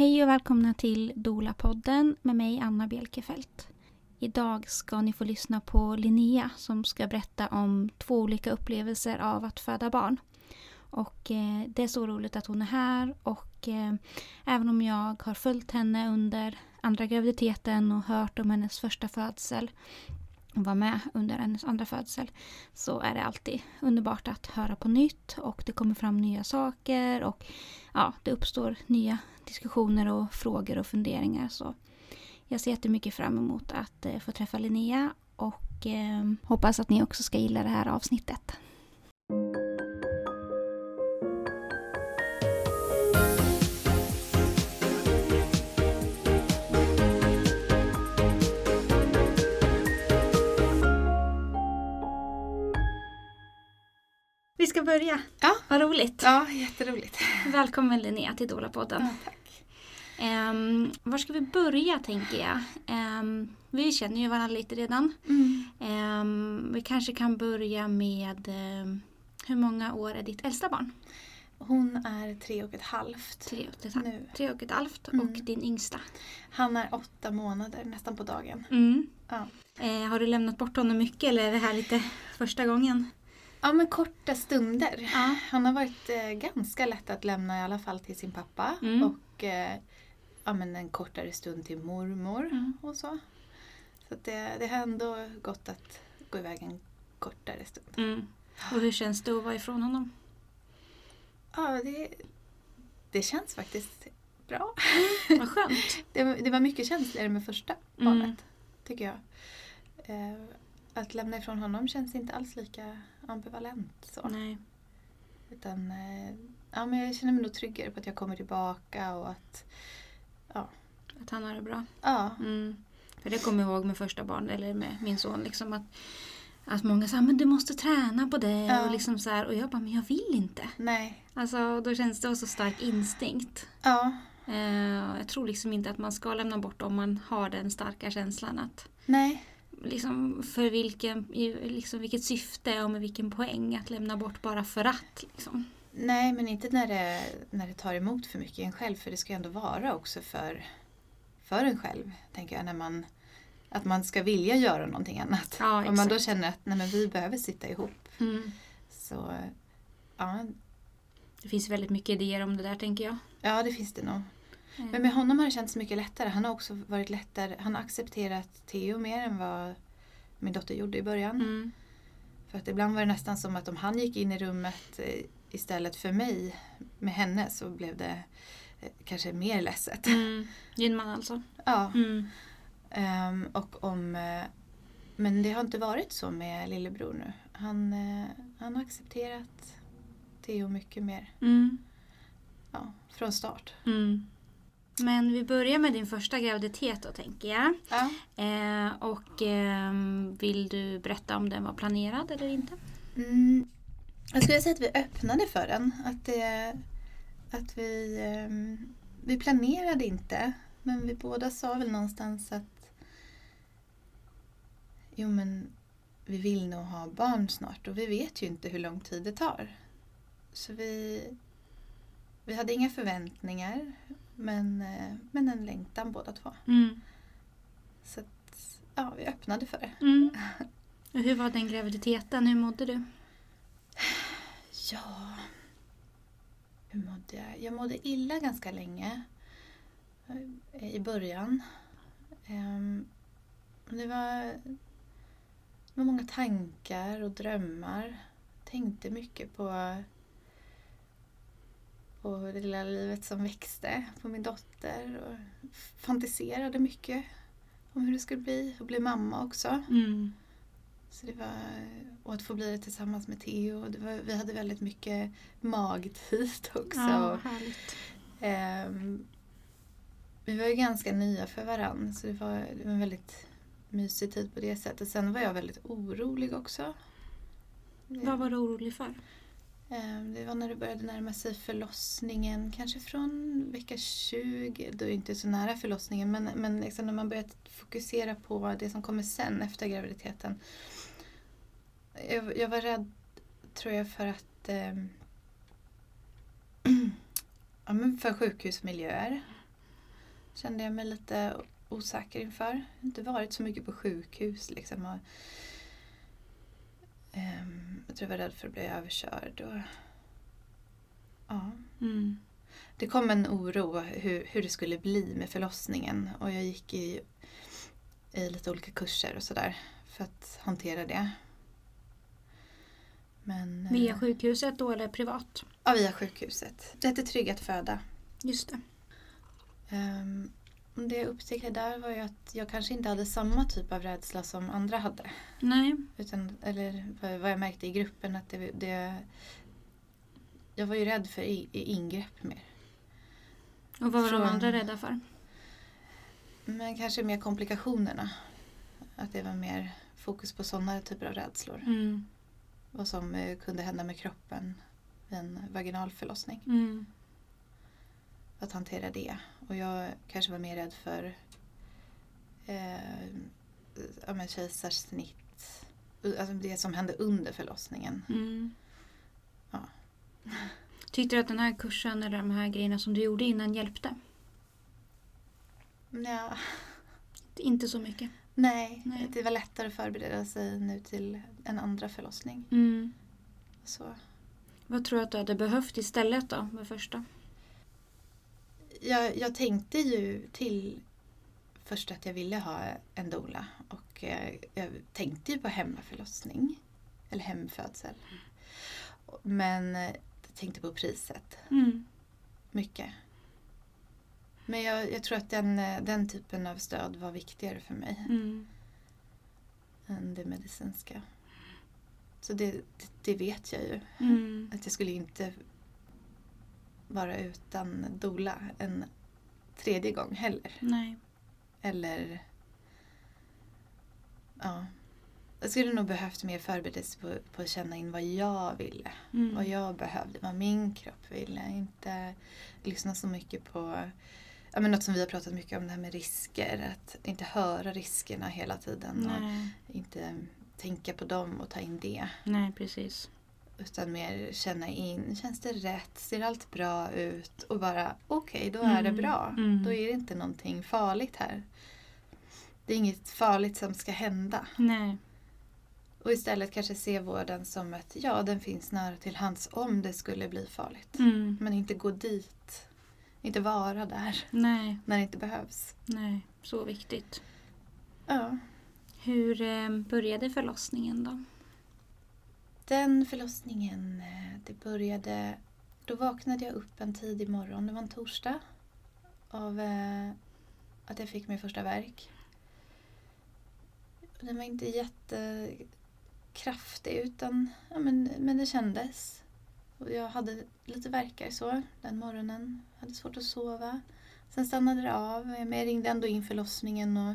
Hej och välkomna till Dola-podden med mig Anna Bjelkefelt. Idag ska ni få lyssna på Linnea som ska berätta om två olika upplevelser av att föda barn. Och eh, det är så roligt att hon är här och eh, även om jag har följt henne under andra graviditeten och hört om hennes första födsel var med under hennes andra födsel så är det alltid underbart att höra på nytt och det kommer fram nya saker och ja, det uppstår nya diskussioner och frågor och funderingar. Så jag ser jättemycket fram emot att eh, få träffa Linnea och eh, hoppas att ni också ska gilla det här avsnittet. Ska börja. Ja. Vad roligt. Ja, jätteroligt. Välkommen Linnea till Dolapodden. Ja, tack. Um, var ska vi börja tänker jag? Ehm, vi känner ju varandra lite redan. Mm. Ehm, vi kanske kan börja med hur många år är ditt äldsta barn? Hon är tre och ett halvt Tre och ett, halvt- nu. tre och ett halvt och Mm. din yngsta. Han är åtta månader, nästan på dagen. Ja. Eh, har du lämnat bort honom mycket eller är det här lite första gången? Ja, men korta stunder. Ja. Han har varit eh, ganska lätt att lämna i alla fall till sin pappa. Mm. Och eh, ja, men en kortare stund till mormor Mm. och så. Så det, det har ändå gått att gå iväg en kortare stund. Mm. Och hur känns det att vara ifrån honom? Ja, det, det känns faktiskt bra. Vad skönt. Det, det var mycket känsligare med första Mm. barnet, tycker jag. Eh, att lämna ifrån honom känns inte alls lika ambivalent. Så. Nej. Utan, eh, ja, men jag känner mig nog tryggare på att jag kommer tillbaka och att... Att han har det bra. Ja, Mm. För det kommer jag ihåg med första barn eller med min son. Liksom att, att många sa men du måste träna på det. Ja. Och, liksom så här, och jag bara, men jag vill inte. nej. Alltså, då känns det så stark instinkt. Ja, Eh, jag tror liksom inte att man ska lämna bort om man har den starka känslan att nej. Liksom för vilken, liksom vilket syfte och med vilken poäng att lämna bort bara för att. Liksom. Nej, men inte när det, när det tar emot för mycket i en själv. För det ska ju ändå vara också för, för en själv, tänker jag. När man, att man ska vilja göra någonting annat. Ja, Om man då känner att nej, men vi behöver sitta ihop. Mm. Så ja, Det finns väldigt mycket idéer om det där tänker jag. ja, det finns det nog. Men med honom har det känts mycket lättare. Han har också varit lättare. Han har accepterat Theo mer än vad min dotter gjorde i början. Mm. För att ibland var det nästan som att om han gick in i rummet eh, istället för mig med henne så blev det eh, kanske mer ledset. Mm. Din man alltså? Ja. Mm. Ehm, och om, eh, men det har inte varit så med lillebror nu. Han, han har accepterat Theo mycket mer Mm. ja, från start. Mm. Men vi börjar med din första graviditet då tänker jag. Ja. Eh, och ehm, vill du berätta om den var planerad eller inte? Mm, jag skulle säga att vi öppnade för den. Att, det, att vi, ehm, vi planerade inte. Men vi båda sa väl någonstans att jo men vi vill nog ha barn snart och vi vet ju inte hur lång tid det tar. Så vi, vi hade inga förväntningar men, eh, men en längtan båda två. Mm. Så att, ja, vi öppnade för det. Mm. Hur var den graviditeten? Hur mådde du? Ja, hur mådde jag? Jag mådde illa ganska länge eh, i början. Ehm, Det var, det var många tankar och drömmar. Tänkte mycket på, på det lilla livet som växte, på min dotter. Och fantiserade mycket om hur det skulle bli att bli mamma också. Mm. Så det var, och att få bli det tillsammans med Theo. Det var, vi hade väldigt mycket magtid också. Ja, härligt. Ehm, vi var ju ganska nya för varandra så det var, det var en väldigt mysig tid på det sättet. Sen var jag väldigt orolig också. Vad var du orolig för? Ehm, det var när det började närma sig förlossningen, kanske från vecka 20, då är det inte så nära förlossningen, men, men liksom när man börjat fokusera på det som kommer sen efter graviditeten. Jag, jag var rädd, tror jag, för att eh, ja, men för sjukhusmiljöer. kände jag mig lite osäker inför. Jag har inte varit så mycket på sjukhus liksom. Och, eh, jag tror jag var rädd för att bli överkörd. Och, ja. Mm. Det kom en oro hur, hur det skulle bli med förlossningen och jag gick i, i lite olika kurser och sådär för att hantera det. Men, eh, Via sjukhuset då eller privat? Ja, via sjukhuset. Det hette Trygg att föda. Just det. Um, det jag upptäckte där var ju att jag kanske inte hade samma typ av rädsla som andra hade. Nej. Utan, eller vad- jag märkte i gruppen att det, det jag var ju rädd för i, i ingrepp mer. Och vad var de Från- andra rädda för? Men kanske mer komplikationerna. Att det var mer fokus på sådana typer av rädslor. Mm. Vad som eh, kunde hända med kroppen vid en vaginal förlossning. Mm. Att hantera det. Och jag kanske var mer rädd för eh, ja, men kejsarsnitt. Alltså det som hände under förlossningen. Mm. Ja. Tyckte du att den här kursen eller de här grejerna som du gjorde innan hjälpte? Ja, Inte så mycket. nej, Nej. det var lättare att förbereda sig nu till en andra förlossning. Mm. Så. Vad tror du att du hade behövt istället då med första? Jag, jag tänkte ju till först att jag ville ha en doula och eh, jag tänkte ju på hemmaförlossning. Eller hemfödsel. Men eh, jag tänkte på priset Mm. mycket. Men jag, jag tror att den, eh, den typen av stöd var viktigare för mig Mm. än det medicinska. Så det, det, det vet jag ju. Mm. Att jag skulle inte vara utan doula en tredje gång heller. Nej. Eller... Ja. Jag skulle nog behövt mer förberedelse på, på att känna in vad jag ville. Mm. Vad jag behövde, vad min kropp ville. Inte lyssna så mycket på ja, men något som vi har pratat mycket om, det här med risker. Att inte höra riskerna hela tiden. Och Nej. inte tänka på dem och ta in det. Nej, precis. Utan mer känna in, känns det rätt? Ser allt bra ut? Och bara, okej, då är det Mm, bra. mm. Då är det inte någonting farligt här. Det är inget farligt som ska hända. Nej. Och istället kanske se vården som att, ja, den finns nära till hands om det skulle bli farligt. Mm. Men inte gå dit. Inte vara där Nej. när det inte behövs. Nej. Så viktigt. Ja. Hur eh, började förlossningen då? Den förlossningen, eh, det började... Då vaknade jag upp en tidig morgon, det var en torsdag, av eh, att jag fick min första verk. Den var inte jättekraftig utan ja, men, men det kändes. Och jag hade lite verkar så den morgonen. Hade svårt att sova. Sen stannade det av. Men jag ringde ändå in förlossningen och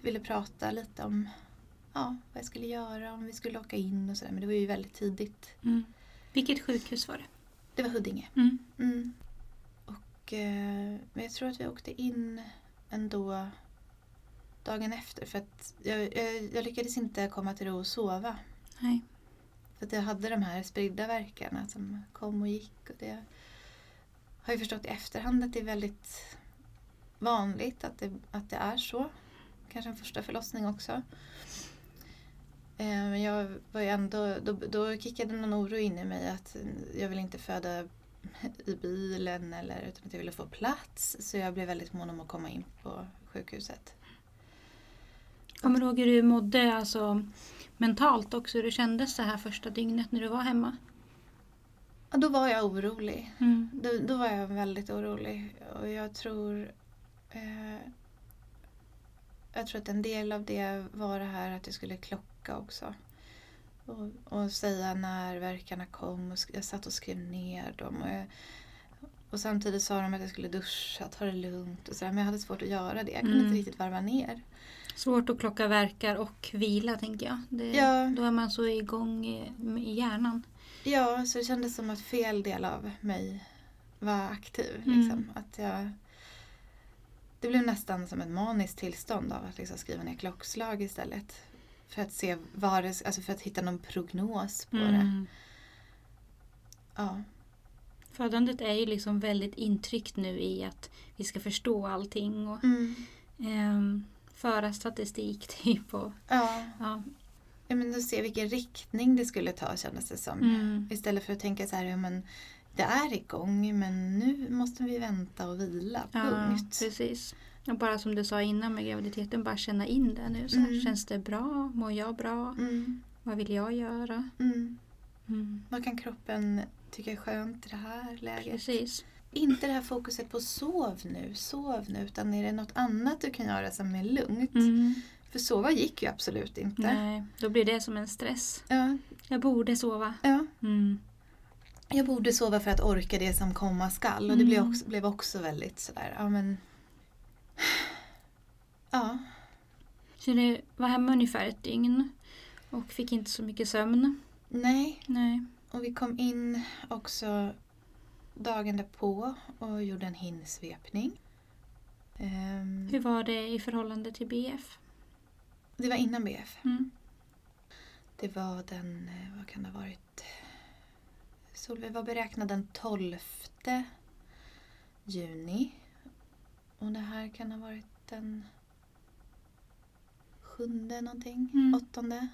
ville prata lite om ja, vad jag skulle göra, om vi skulle åka in och sådär. Men det var ju väldigt tidigt. Mm. Vilket sjukhus var det? Det var Huddinge. Mm. Mm. Och, eh, men jag tror att vi åkte in ändå dagen efter. För att jag, jag, jag lyckades inte komma till ro och sova. Nej. För att jag hade de här spridda verkarna som kom och gick. Och det har jag förstått i efterhand att det är väldigt vanligt att det, att det är så. Kanske en första förlossning också. Eh, Men jag var ju ändå, då, då kickade någon oro in i mig att jag vill inte föda i bilen eller utan att jag ville få plats. Så jag blev väldigt mån om att komma in på sjukhuset. Kommer du ihåg hur du mådde alltså, mentalt också? Hur det kändes det här första dygnet när du var hemma? Och då var jag orolig. Mm. Då, då var jag väldigt orolig och jag tror eh, Jag tror att en del av det var det här att jag skulle klocka också. Och, och säga när verkarna kom och jag satt och skrev ner dem. Och, jag, och samtidigt sa de att jag skulle duscha, ta det lugnt och sådär. Men jag hade svårt att göra det. Jag kunde Mm. inte riktigt varva ner. Svårt att klocka verkar och vila tänker jag. Det, Ja. Då är man så igång i, i hjärnan. Ja, så det kändes som att fel del av mig var aktiv. Mm. Liksom. Att jag, det blev nästan som ett maniskt tillstånd av att liksom skriva ner klockslag istället. För att se vad det, alltså för att hitta någon prognos på det. Mm. Ja. Födandet är ju liksom väldigt intryckt nu i att vi ska förstå allting och Mm. ehm, föra statistik typ. Och, Ja. ja. ja, men att se vilken riktning det skulle ta kändes det som. Mm. Istället för att tänka så här, ja, men det är igång men nu måste vi vänta och vila. ja, Punkt. precis. Och bara som du sa innan med graviditeten, bara känna in det nu. Så här, Mm. Känns det bra? Mår jag bra? Mm. Vad vill jag göra? Mm. Mm. Vad kan kroppen tycka är skönt i det här läget? Precis. Inte det här fokuset på sov nu, sov nu, utan är det något annat du kan göra som är lugnt? Mm. För sova gick ju absolut inte. Nej, då blir det som en stress. Ja, Jag borde sova. ja. Mm. Jag borde sova för att orka det som komma skall och det Mm. blev också, blev också väldigt sådär, ja men... Ja, Så du var hemma ungefär ett dygn och fick inte så mycket sömn. nej. Nej. Och vi kom in också dagen därpå och gjorde en hinsvepning. Ehm, Hur var det i förhållande till BF? det var innan BF. Mm. Det var den, eh, vad kan det ha varit? Solveig var beräknad den 12 juni. Och det här kan ha varit den sjunde någonting, Mm. åttonde. Nej,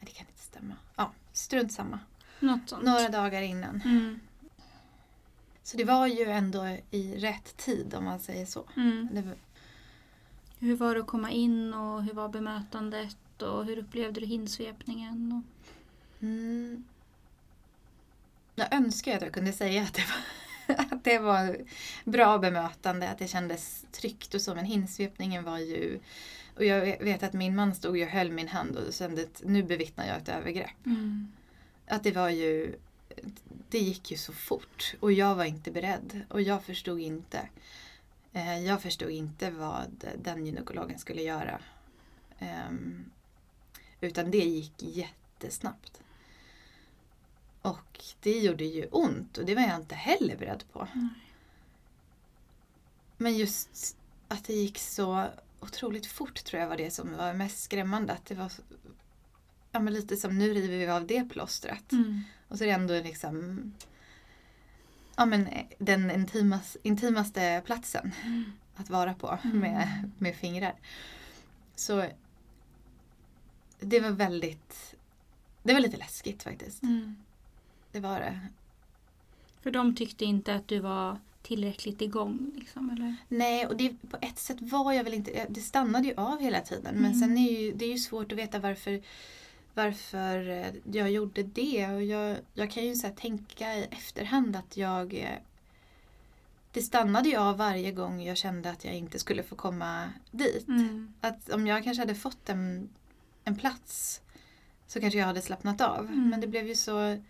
det kan inte stämma. Ja, strunt samma. Något sånt. Några dagar innan. Mm. Så det var ju ändå i rätt tid om man säger så. Mm. Det Hur var det att komma in och hur var bemötandet och hur upplevde du hinsvepningen? Och... mm, jag önskar att jag kunde säga att det var, att det var bra bemötande, att det kändes tryggt och så, men hinsvepningen var ju... Och jag vet att min man stod och höll min hand och kände att nu bevittnar jag ett övergrepp. Mm. Att det var ju... Det gick ju så fort och jag var inte beredd och jag förstod inte. Eh, Jag förstod inte vad den gynekologen skulle göra. Ehm, Utan det gick jättesnabbt. Och det gjorde ju ont och det var jag inte heller beredd på. Nej. Men just att det gick så otroligt fort tror jag var det som var mest skrämmande. Att det var ja, men lite som nu river vi av det plåstret. Mm. Och så är det ändå liksom ja, men den intimas, intimaste platsen Mm. att vara på Mm. med, med fingrar. Så det var väldigt, det var lite läskigt faktiskt. Mm. Det var det. För de tyckte inte att du var tillräckligt igång liksom, eller? Nej, och det, på ett sätt var jag väl inte, det stannade ju av hela tiden. Men Mm. sen är ju, det är ju svårt att veta varför, varför eh, jag gjorde det. Och jag, jag kan ju så tänka i efterhand att jag eh, det stannade ju av varje gång jag kände att jag inte skulle få komma dit. Mm. Att om jag kanske hade fått en, en plats så kanske jag hade slappnat av. Mm. Men det blev ju så...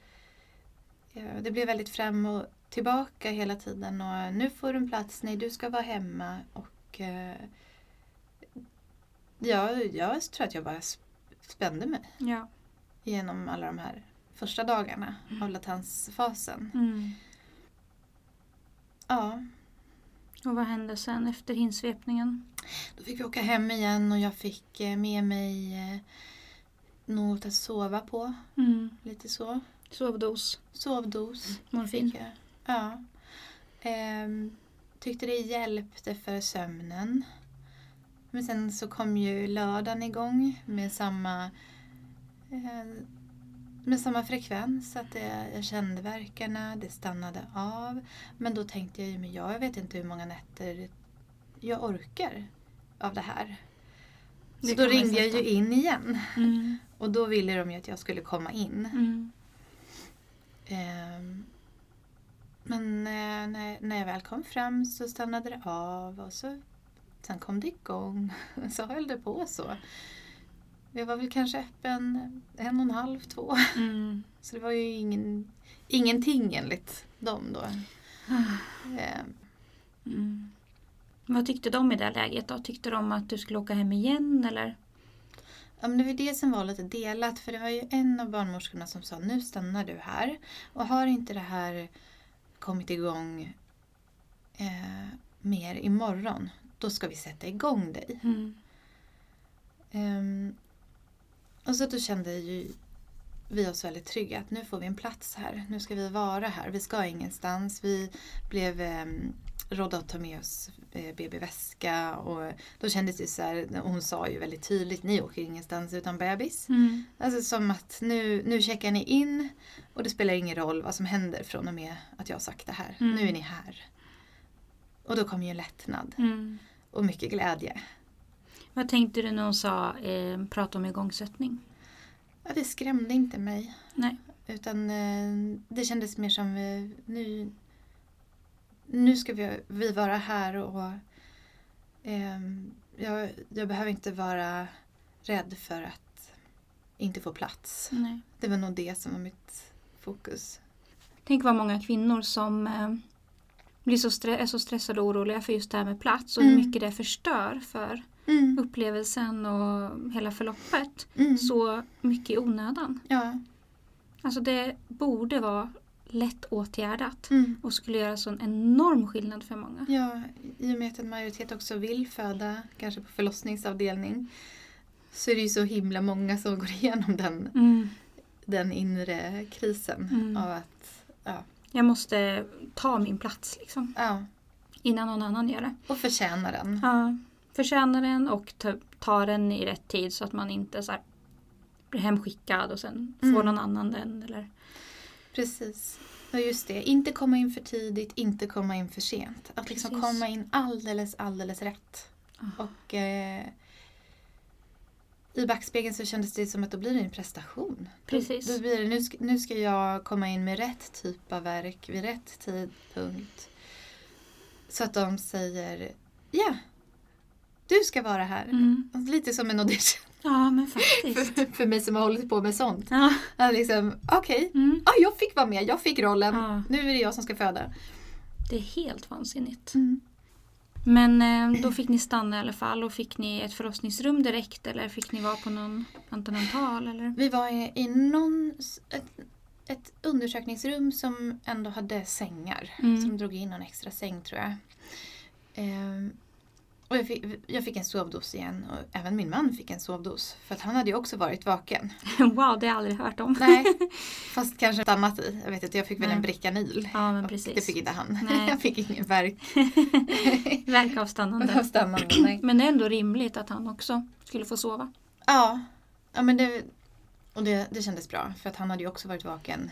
Ja, det blev väldigt fram och tillbaka hela tiden. Och nu får du en plats, nej du ska vara hemma. Och eh, ja, jag tror att jag bara sp- spände mig Ja. genom alla de här första dagarna Mm. av latansfasen. Mm. Ja, Och vad hände sen efter hinsvepningen? Då fick vi åka hem igen och jag fick eh, med mig eh, något att sova på. Mm. Lite så. Sovdos, Sovdos. morfin. Fick jag. Ja. Ehm, tyckte det hjälpte för sömnen. Men sen så kom ju lördagen igång med samma eh, med samma frekvens. Att det, jag kände verkarna, det stannade av. Men då tänkte jag ju, men jag vet inte hur många nätter jag orkar av det här. Så Det då ringde jag ju in igen. Mm. Och då ville de ju att jag skulle komma in. Mm. Ehm, Men eh, när, jag väl kom fram så stannade det av och så sen kom det igång. Så höll det på så. Jag var väl kanske öppen en och en halv, två. Mm. Så det var ju ingen, ingenting enligt dem då. Ehm, Mm. Vad tyckte de i det läget då? Tyckte de att du skulle åka hem igen eller? Ja, men det var det som var lite delat för det var ju en av barnmorskorna som sa nu stannar du här och har inte det här kommit igång eh, mer imorgon då ska vi sätta igång dig. Mm. Ehm, och så då kände ju vi oss väldigt trygga. Att nu får vi en plats här. Nu ska vi vara här. Vi ska ingenstans. Vi blev eh, rådda att ta med oss eh, BB-väska och då kändes det så här, hon sa ju väldigt tydligt, ni åker ingenstans utan bebis. Mm. Alltså som att nu, nu checkar ni in och det spelar ingen roll vad som händer från och med att jag har sagt det här. Mm. Nu är ni här. Och då kom ju en lättnad Mm. och mycket glädje. Vad tänkte du när hon sa eh, prata om igångsättning? Ja, det skrämde inte mig. Nej. Utan eh, det kändes mer som eh, nu, nu ska vi, vi vara här och ehm, jag, jag behöver inte vara rädd för att inte få plats. Nej. Det var nog det som var mitt fokus. Tänk vad många kvinnor som eh, blir så stre- är så stressade och oroliga för just det här med plats och hur Mm. mycket det förstör för Mm. upplevelsen och hela förloppet. Mm. Så mycket i onödan. Ja. Alltså det borde vara lätt åtgärdat Mm. och skulle göra sån enorm skillnad för många. ja, i och med att en majoritet också vill föda, kanske på förlossningsavdelning, så är det ju så himla många som går igenom den, Mm. den inre krisen Mm. av att ja, Jag måste ta min plats liksom. ja, Innan någon annan gör det. och förtjäna den. Ja, förtjänar den och ta, ta den i rätt tid så att man inte så här, blir hemskickad och sen får Mm. någon annan den. Eller, Precis. Och just det, inte komma in för tidigt, inte komma in för sent. Att liksom Precis. komma in alldeles, alldeles rätt. Ah. Och eh, i backspegeln så kändes det som att då blir det en prestation. Precis. Då, då blir det, nu, ska, nu ska jag komma in med rätt typ av verk vid rätt tidpunkt. Så att de säger ja, du ska vara här. mm. Lite som en audition Ja men faktiskt. för, för mig som har hållit på med sånt. ja. Liksom, Okej, Mm. ah, jag fick vara med, jag fick rollen. Ja. Nu är det jag som ska föda. Det är helt vansinnigt. Mm. Men eh, då fick ni stanna i alla fall och fick ni ett förlossningsrum direkt eller fick ni vara på någon antenatal eller? Vi var i, i någon, ett, ett undersökningsrum som ändå hade sängar. Mm. De drog in någon extra säng tror jag. Ehm, och jag fick, jag fick en sovdos igen och även min man fick en sovdos. För att han hade ju också varit vaken. wow, det har jag aldrig hört om. Nej, fast kanske ett annat i. Jag vet inte, jag fick väl Nej. en Bricanyl. Ja men precis. Det fick inte han. Nej. jag fick ingen värk. Verkavstannande. Avstannande. Men det är ändå rimligt att han också skulle få sova. Ja, ja men det, och det, det kändes bra för att han hade ju också varit vaken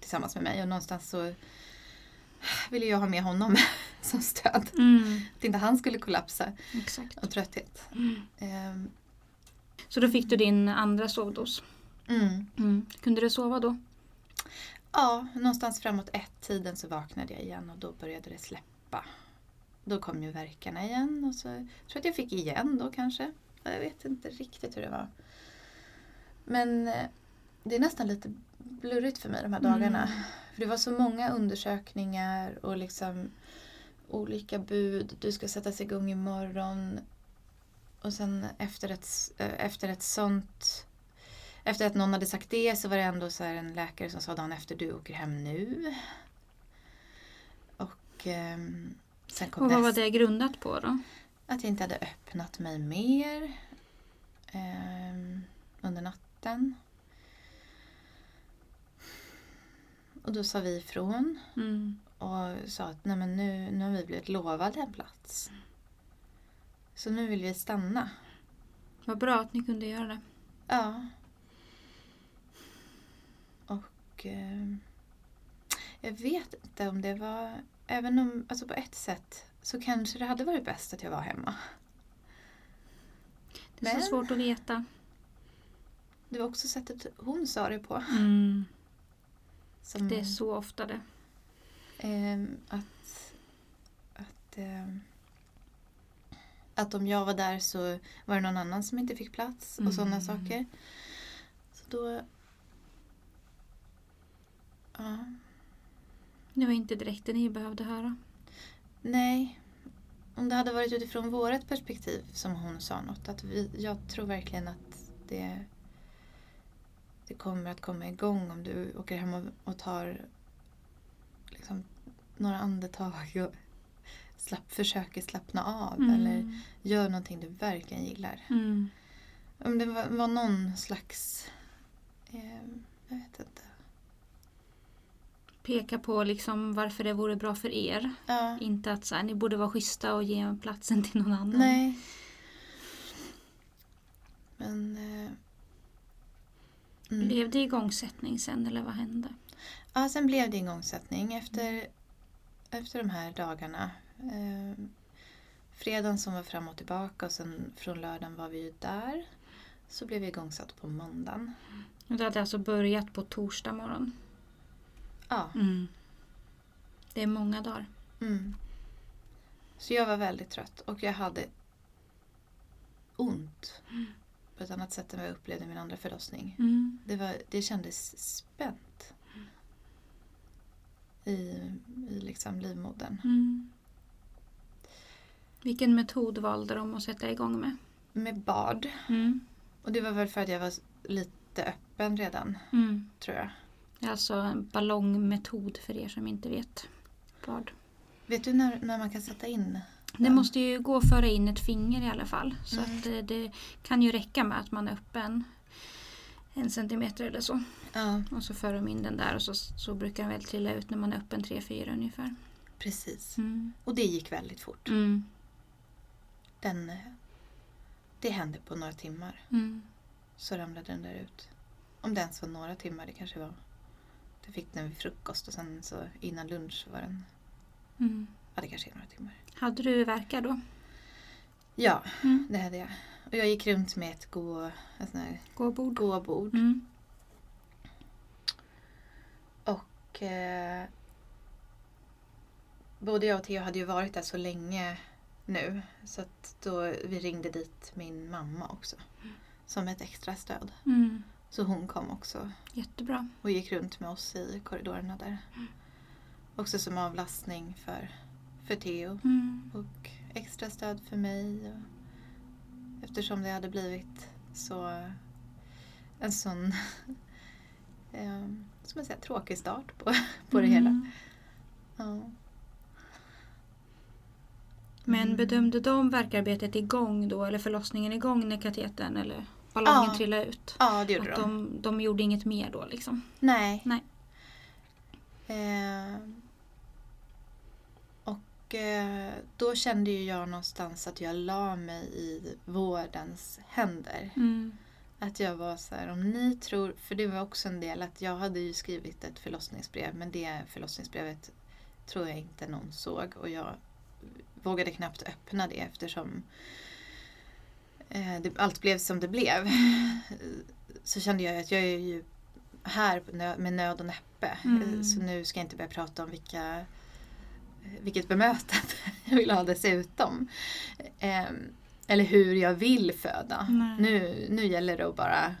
tillsammans med mig och någonstans så ville jag ha med honom som stöd. Mm. Att inte han skulle kollapsa Exakt. av trötthet. Mm. Ehm, Så då fick du din andra sovdos. Mm. Mm. Kunde du sova då? Ja, någonstans framåt ett-tiden så vaknade jag igen och då började det släppa. Då kom ju verkarna igen och så jag tror att jag fick igen då kanske. Jag vet inte riktigt hur det var. Men eh, det är nästan lite blurrigt för mig de här dagarna. Mm. För det var så många undersökningar och liksom olika bud. Du ska sättas igång imorgon. Och sen efter ett, eh, efter ett sånt efter att någon hade sagt det så var det ändå så en läkare som sa dagen efter du åker hem nu. Och ehm, sen kom Och vad var det grundat på då? att jag inte hade öppnat mig mer ehm, under natten. Och då sa vi ifrån Mm. och sa att Nej, men nu, nu har vi blivit lovade en plats. Så nu vill vi stanna. Vad bra att ni kunde göra det. Ja. Och ehm, jag vet inte om det var, även om, alltså på ett sätt så kanske det hade varit bäst att jag var hemma. Det är Men- så svårt att veta. Det var också sättet hon sa det på. Mm. Som, Det är så ofta det. ehm, att, att, ehm, att om jag var där så var det någon annan som inte fick plats och sådana Mm. saker. Så då... Ja. Det var inte direkt det ni behövde höra. Nej. Om det hade varit utifrån vårt perspektiv som hon sa något. Att vi, jag tror verkligen att det, det kommer att komma igång om du åker hem och, och tar liksom, några andetag och slapp, försöker slappna av. Eller gör någonting du verkligen gillar. Mm. Om det var, var någon slags eh, Jag vet inte. Peka på liksom varför det vore bra för er. Ja. Inte att så här, ni borde vara schyssta och ge platsen till någon annan. Nej. Men... Eh, mm. Blev det igångsättning sen eller vad hände? Ja, sen blev det igångsättning efter, efter de här dagarna. Eh, fredagen som var fram och tillbaka och sen från lördagen var vi ju där. Så blev vi igångsatt på måndagen. Det hade alltså börjat på torsdag morgon. Ja. Det är många dagar. Mm. Så jag var väldigt trött och jag hade ont på ett annat sätt än vad jag upplevde min andra förlossning. Mm. Det, var, det kändes spänt i, i liksom livmodern. Mm. Vilken metod valde de att sätta igång med? Med bad. Mm. Och det var väl för att jag var lite öppen redan, Mm. tror jag. Alltså en ballongmetod för er som inte vet vad. Vet du när, när man kan sätta in? Det måste ju gå att föra in ett finger i alla fall. Så Mm. att det, det kan ju räcka med att man är öppen en centimeter eller så. Ja, Och så för de in den där och så, så brukar den väl trilla ut när man är öppen 3-4 ungefär. precis. Mm. Och det gick väldigt fort. Mm. Den, eh, det hände på några timmar. Mm. Så ramlade den där ut. Om det ens var några timmar, det kanske var. Jag fick den vid frukost och sen så innan lunch var den, Mm. ja det kanske är några timmar. Hade du verkar då? Ja, Mm. det hade jag. Och jag gick runt med ett gå, här Gåbord? gåbord. Mm. Och eh, både jag och Theo hade ju varit där så länge nu. Så att då vi ringde dit min mamma också. Som ett extra stöd. Mm. Så hon kom också Jättebra. och gick runt med oss i korridorerna där. Också som avlastning för, för Theo. Mm. Och extra stöd för mig. Eftersom det hade blivit så en sån eh, som jag säger, tråkig start på, på det hela. Mm. Ja. Men Mm. bedömde de verkarbetet igång då eller förlossningen igång när katetern eller ballongen Ja. trillade ut? Ja, det gjorde Att de. de, de gjorde inget mer då liksom? Nej. Nej. Eh, och eh, då kände ju jag någonstans att jag la mig i vårdens händer. Mm. Att jag var så här, om ni tror, för det var också en del att jag hade ju skrivit ett förlossningsbrev men det förlossningsbrevet tror jag inte någon såg och jag vågade knappt öppna det eftersom eh, det, allt blev som det blev. Så kände jag att jag är ju här med nöd och näppe Mm. så nu ska jag inte börja prata om vilka vilket bemötande jag vill ha dessutom. Eh, eller hur jag vill föda. Nej. Nu, nu gäller det att bara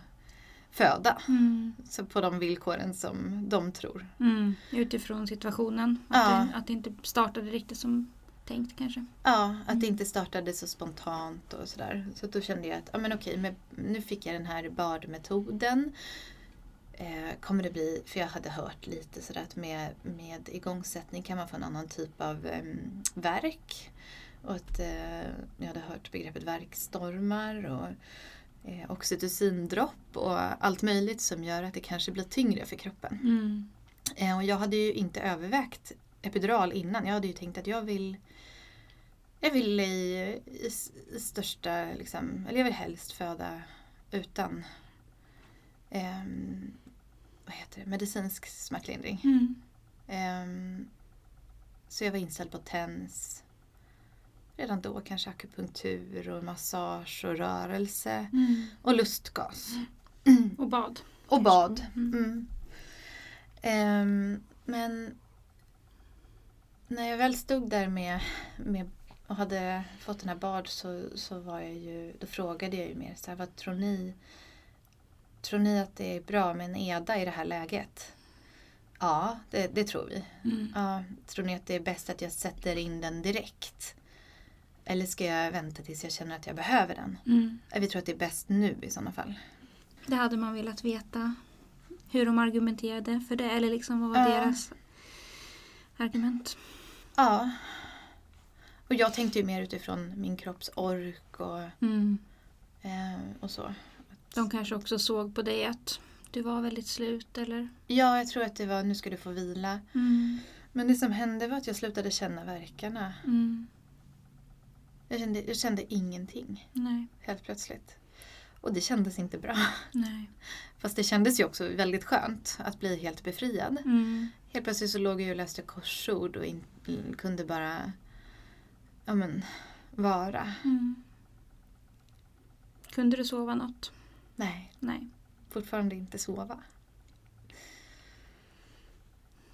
föda. Mm. Så på de villkoren som de tror. Mm. Utifrån situationen. Att, Ja. det, att det inte startade riktigt som tänkt kanske. Ja, att Mm. det inte startade så spontant och sådär. Så då kände jag att ja, men okej, men nu fick jag den här badmetoden. Eh, kommer det bli, för jag hade hört lite sådär att med, med igångsättning kan man få en annan typ av um, verk. Och att eh, jag hade hört begreppet verkstormar och eh, oxytocindropp och allt möjligt som gör att det kanske blir tyngre för kroppen. Mm. Eh, och jag hade ju inte övervägt epidural innan. Jag hade ju tänkt att jag vill jag vill i, i, i största, liksom, eller jag vill helst föda utan ehm, vad heter det, medicinsk smärtlindring. Mm. Ehm, så jag var inställd på TENS. Redan då kanske akupunktur och massage och rörelse Mm. och lustgas. Och bad. Och bad. Mm. Mm. Ehm, men när jag väl stod där med, med och hade fått den här bad så, så var jag ju, då frågade jag ju mer så här, vad tror ni? Tror ni att det är bra med en EDA i det här läget? Ja, det, det tror vi. Mm. Ja, tror ni att det är bäst att jag sätter in den direkt? Eller ska jag vänta tills jag känner att jag behöver den? Mm. Vi tror att det är bäst nu i sådana fall. Det hade man velat veta. Hur de argumenterade för det. Eller liksom vad var Ja. deras argument. Ja. Och jag tänkte ju mer utifrån min kropps ork och, Mm. eh, och så. De kanske också såg på dig att Du var väldigt slut eller? Ja, jag tror att det var nu ska du få vila. Mm. Men det som hände var att jag slutade känna verkarna. Mm. Jag kände, jag kände ingenting Nej. helt plötsligt. Och det kändes inte bra. Nej. Fast det kändes ju också väldigt skönt att bli helt befriad. Mm. Helt plötsligt så låg jag och läste korsord och in, kunde bara ja, men, vara. Mm. Kunde du sova något? Nej, Nej. fortfarande inte sova.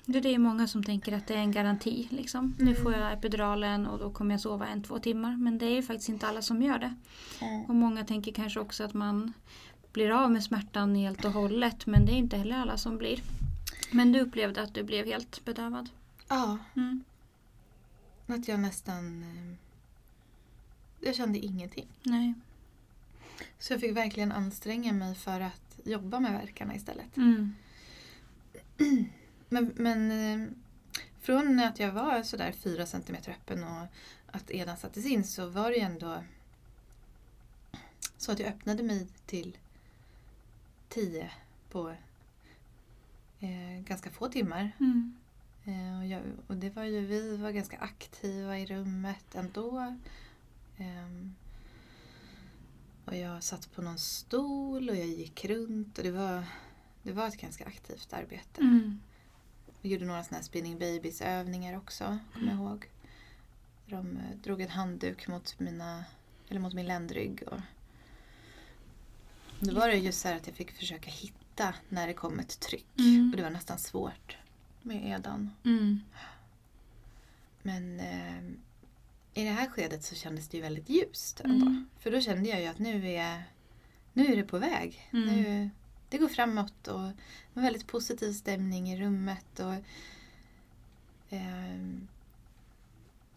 Det är många som tänker att det är en garanti. Liksom. Nu får jag epiduralen och då kommer jag sova en, två timmar. Men det är ju faktiskt inte alla som gör det. Och många tänker kanske också att man blir av med smärtan helt och hållet. Men det är inte heller alla som blir. Men du upplevde att du blev helt bedövad? Ja, Mm. att jag nästan... eh, Jag kände ingenting. Nej. Så jag fick verkligen anstränga mig för att jobba med verkarna istället. Mm. Men, men eh, från att jag var sådär fyra centimeter öppen och att edan sattes in så var det ju ändå så att jag öppnade mig till tio på eh, ganska få timmar. Mm. Eh, och, jag, och det var ju, vi var ganska aktiva i rummet ändå. Ehm, och jag satt på någon stol och jag gick runt och det var, det var ett ganska aktivt arbete. Mm. Vi gjorde några sådana här spinning babies övningar också, kommer jag ihåg. De eh, drog en handduk mot, mina, eller mot min ländrygg. Och då var det just så här att jag fick försöka hitta när det kom ett tryck. Mm. Och det var nästan svårt med edan. Mm. Men eh, i det här skedet så kändes det ju väldigt ljust ändå. Mm. För då kände jag ju att nu är, nu är det på väg. Mm. Nu, det går framåt och det var väldigt positiv stämning i rummet. Och, ehm,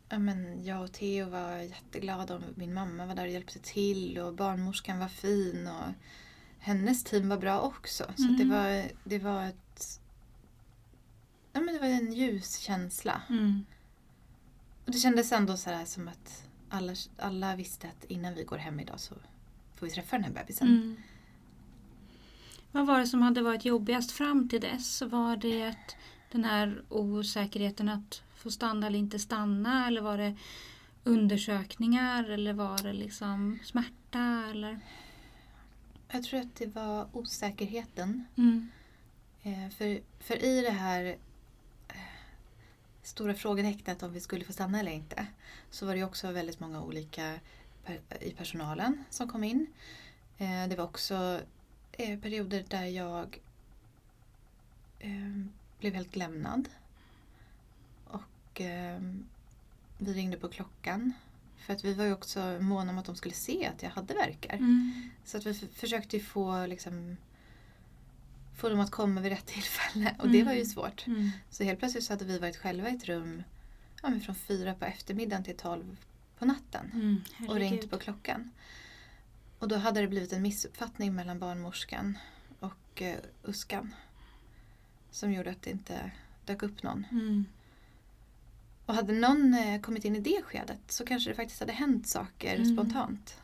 ja, men jag och Theo var jätteglada och min mamma var där och hjälpte till och barnmorskan var fin och hennes team var bra också. Så att det, Mm. var, det var ett ja, men det var en ljus känsla. Mm. Och det kändes ändå så här som att alla, alla visste att innan vi går hem idag så får vi träffa den här bebisen. Mm. Vad var det som hade varit jobbigast fram till dess? Var det den här osäkerheten att få stanna eller inte stanna? Eller var det undersökningar? Eller var det liksom smärta? Eller? Jag tror att det var osäkerheten. Mm. Eh, för, för i det här stora frågetecknet om vi skulle få stanna eller inte så var det också väldigt många olika i personalen som kom in. Eh, det var också eh, perioder där jag eh, blev helt lämnad. Och eh, vi ringde på klockan. För att vi var ju också måna om att de skulle se att jag hade verkar. Mm. Så att vi försökte få, liksom, få dem att komma vid rätt tillfälle. Och det var ju Mm. svårt. Mm. Så helt plötsligt så hade vi varit själva i ett rum ja, men från fyra på eftermiddagen till tolv på natten. Mm. Och ringt på klockan. Och då hade det blivit en missuppfattning mellan barnmorskan och eh, Uskan. Som gjorde att det inte dök upp någon. Mm. Och hade någon eh, kommit in i det skedet så kanske det faktiskt hade hänt saker Mm. spontant.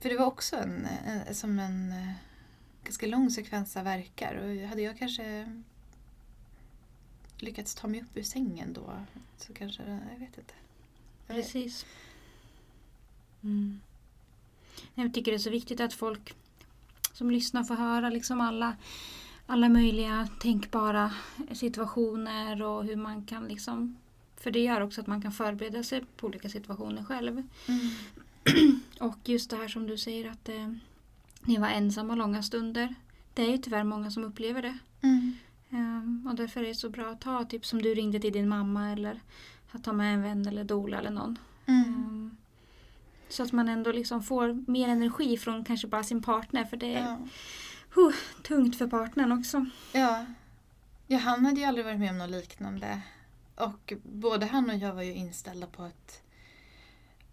För det var också en, en, som en eh, ganska lång sekvens av verkar. Och hade jag kanske lyckats ta mig upp ur sängen då så kanske, jag vet inte. Jag vet- Precis. Mm. Jag tycker det är så viktigt att folk som lyssnar får höra liksom alla, alla möjliga tänkbara situationer och hur man kan liksom för det gör också att man kan förbereda sig på olika situationer själv. Mm. Och just det här som du säger att eh, ni var ensamma långa stunder. Det är ju tyvärr många som upplever det. Mm. Ehm, och därför är det så bra att ta, typ som du ringde till din mamma eller att ta med en vän eller dola eller någon. Mm. Ehm, så att man ändå liksom får mer energi från kanske bara sin partner för det är Ja. huh, tungt för partnern också. Ja. ja, han hade ju aldrig varit med om något liknande. Och både han och jag var ju inställda på att...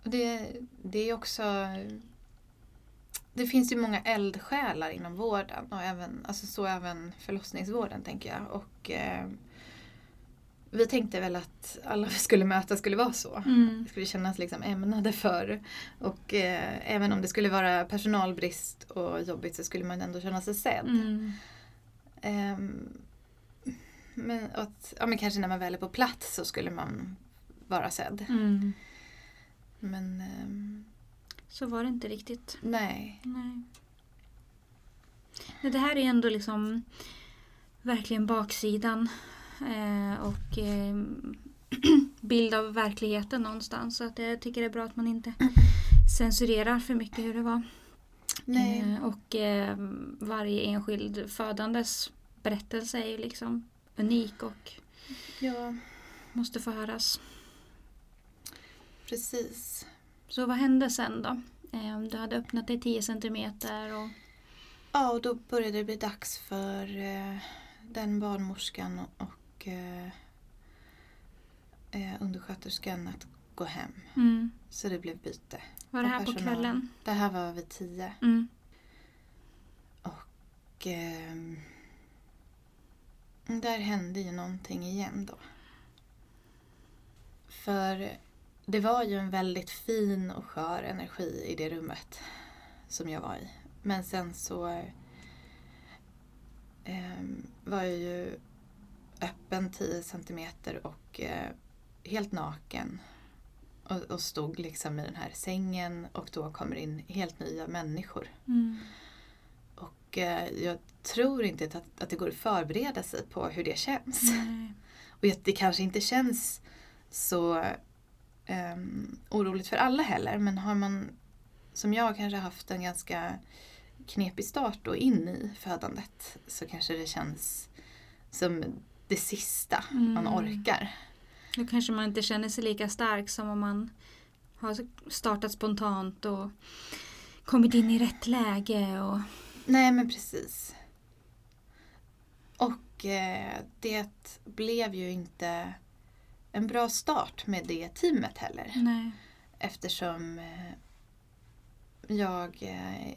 Det, det är också... Det finns ju många eldsjälar inom vården och även, alltså så även förlossningsvården tänker jag. Och eh, vi tänkte väl att alla vi skulle möta skulle vara så. Mm. Det skulle kännas liksom ämnade för. Och eh, även om det skulle vara personalbrist och jobbigt så skulle man ändå känna sig sedd. Mm. Ehm, men, att, ja, men kanske när man väl är på plats så skulle man vara sedd. Mm. Men ehm, Så var det inte riktigt. nej. Nej. Det här är ändå liksom verkligen baksidan eh, och eh, bild av verkligheten någonstans. Så att jag tycker det är bra att man inte censurerar för mycket hur det var. nej. Eh, och eh, varje enskild födandes berättelse är ju liksom unik och Ja, måste få höras. precis. Så vad hände sen då? Eh, du hade öppnat dig 10 centimeter och Ja, och då började det bli dags för eh, den barnmorskan och eh, eh, undersköterskan att gå hem. mm. Så det blev byte. Var det här på kvällen? Det här var vid tio. Mm. Och ehm, där hände ju någonting igen då. För det var ju en väldigt fin och skör energi i det rummet som jag var i. Men sen så ehm, var jag ju öppen 10 centimeter och eh, helt naken. Och, och stod liksom i den här sängen och då kommer in helt nya människor. Mm. Och eh, jag tror inte att, att det går att förbereda sig på hur det känns. Nej. Och att det kanske inte känns så um, oroligt för alla heller. Men har man som jag kanske haft en ganska knepig start och in i födandet så kanske det känns som det sista man Mm. orkar. Då kanske man inte känner sig lika stark som om man har startat spontant och kommit in i rätt läge. Och, Nej men precis. Och eh, det blev ju inte en bra start med det teamet heller. nej. Eftersom eh, jag, eh,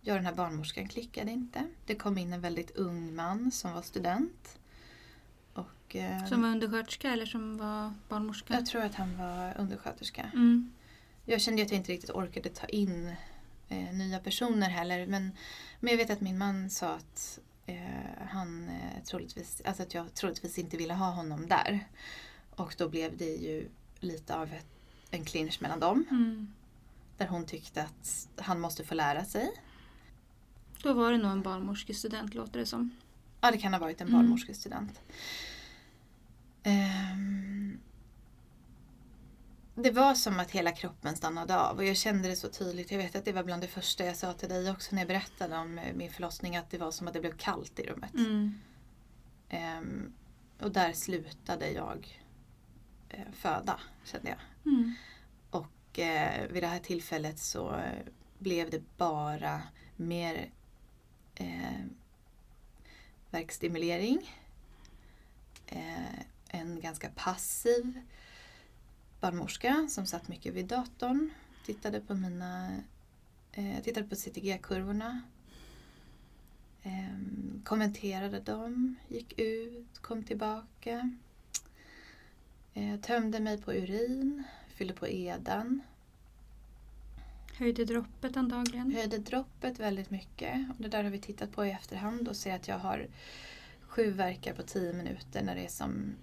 jag den här barnmorskan klickade inte. Det kom in en väldigt ung man som var student. Och, eh, Som var undersköterska eller som var barnmorska? jag tror att han var undersköterska. Mm. Jag kände att jag inte riktigt orkade ta in eh, nya personer heller. Men, men jag vet att min man sa att eh, han troligtvis, alltså att jag troligtvis inte ville ha honom där. Och då blev det ju lite av ett, en clinch mellan dem. Mm. Där hon tyckte att han måste få lära sig. Då var det nog en barnmorskestudent låter det som. Ja, det kan ha varit en Mm. barnmorskestudent. Ehm, det var som att hela kroppen stannade av och jag kände det så tydligt. Jag vet att det var bland det första jag sa till dig också när jag berättade om eh, min förlossning. Att det var som att det blev kallt i rummet. Mm. Ehm, och där slutade jag eh, föda, kände jag. Mm. Och eh, vid det här tillfället så blev det bara mer eh, verkstimulering. Eh, en ganska passiv barnmorska som satt mycket vid datorn. Tittade på mina eh, tittade på CTG-kurvorna. Eh, kommenterade dem, gick ut, kom tillbaka. Eh, tömde mig på urin, fyllde på edan. Höjde droppet antagligen. Höjde droppet väldigt mycket. Och det där har vi tittat på i efterhand och ser att jag har sju verkar på tio minuter när det är som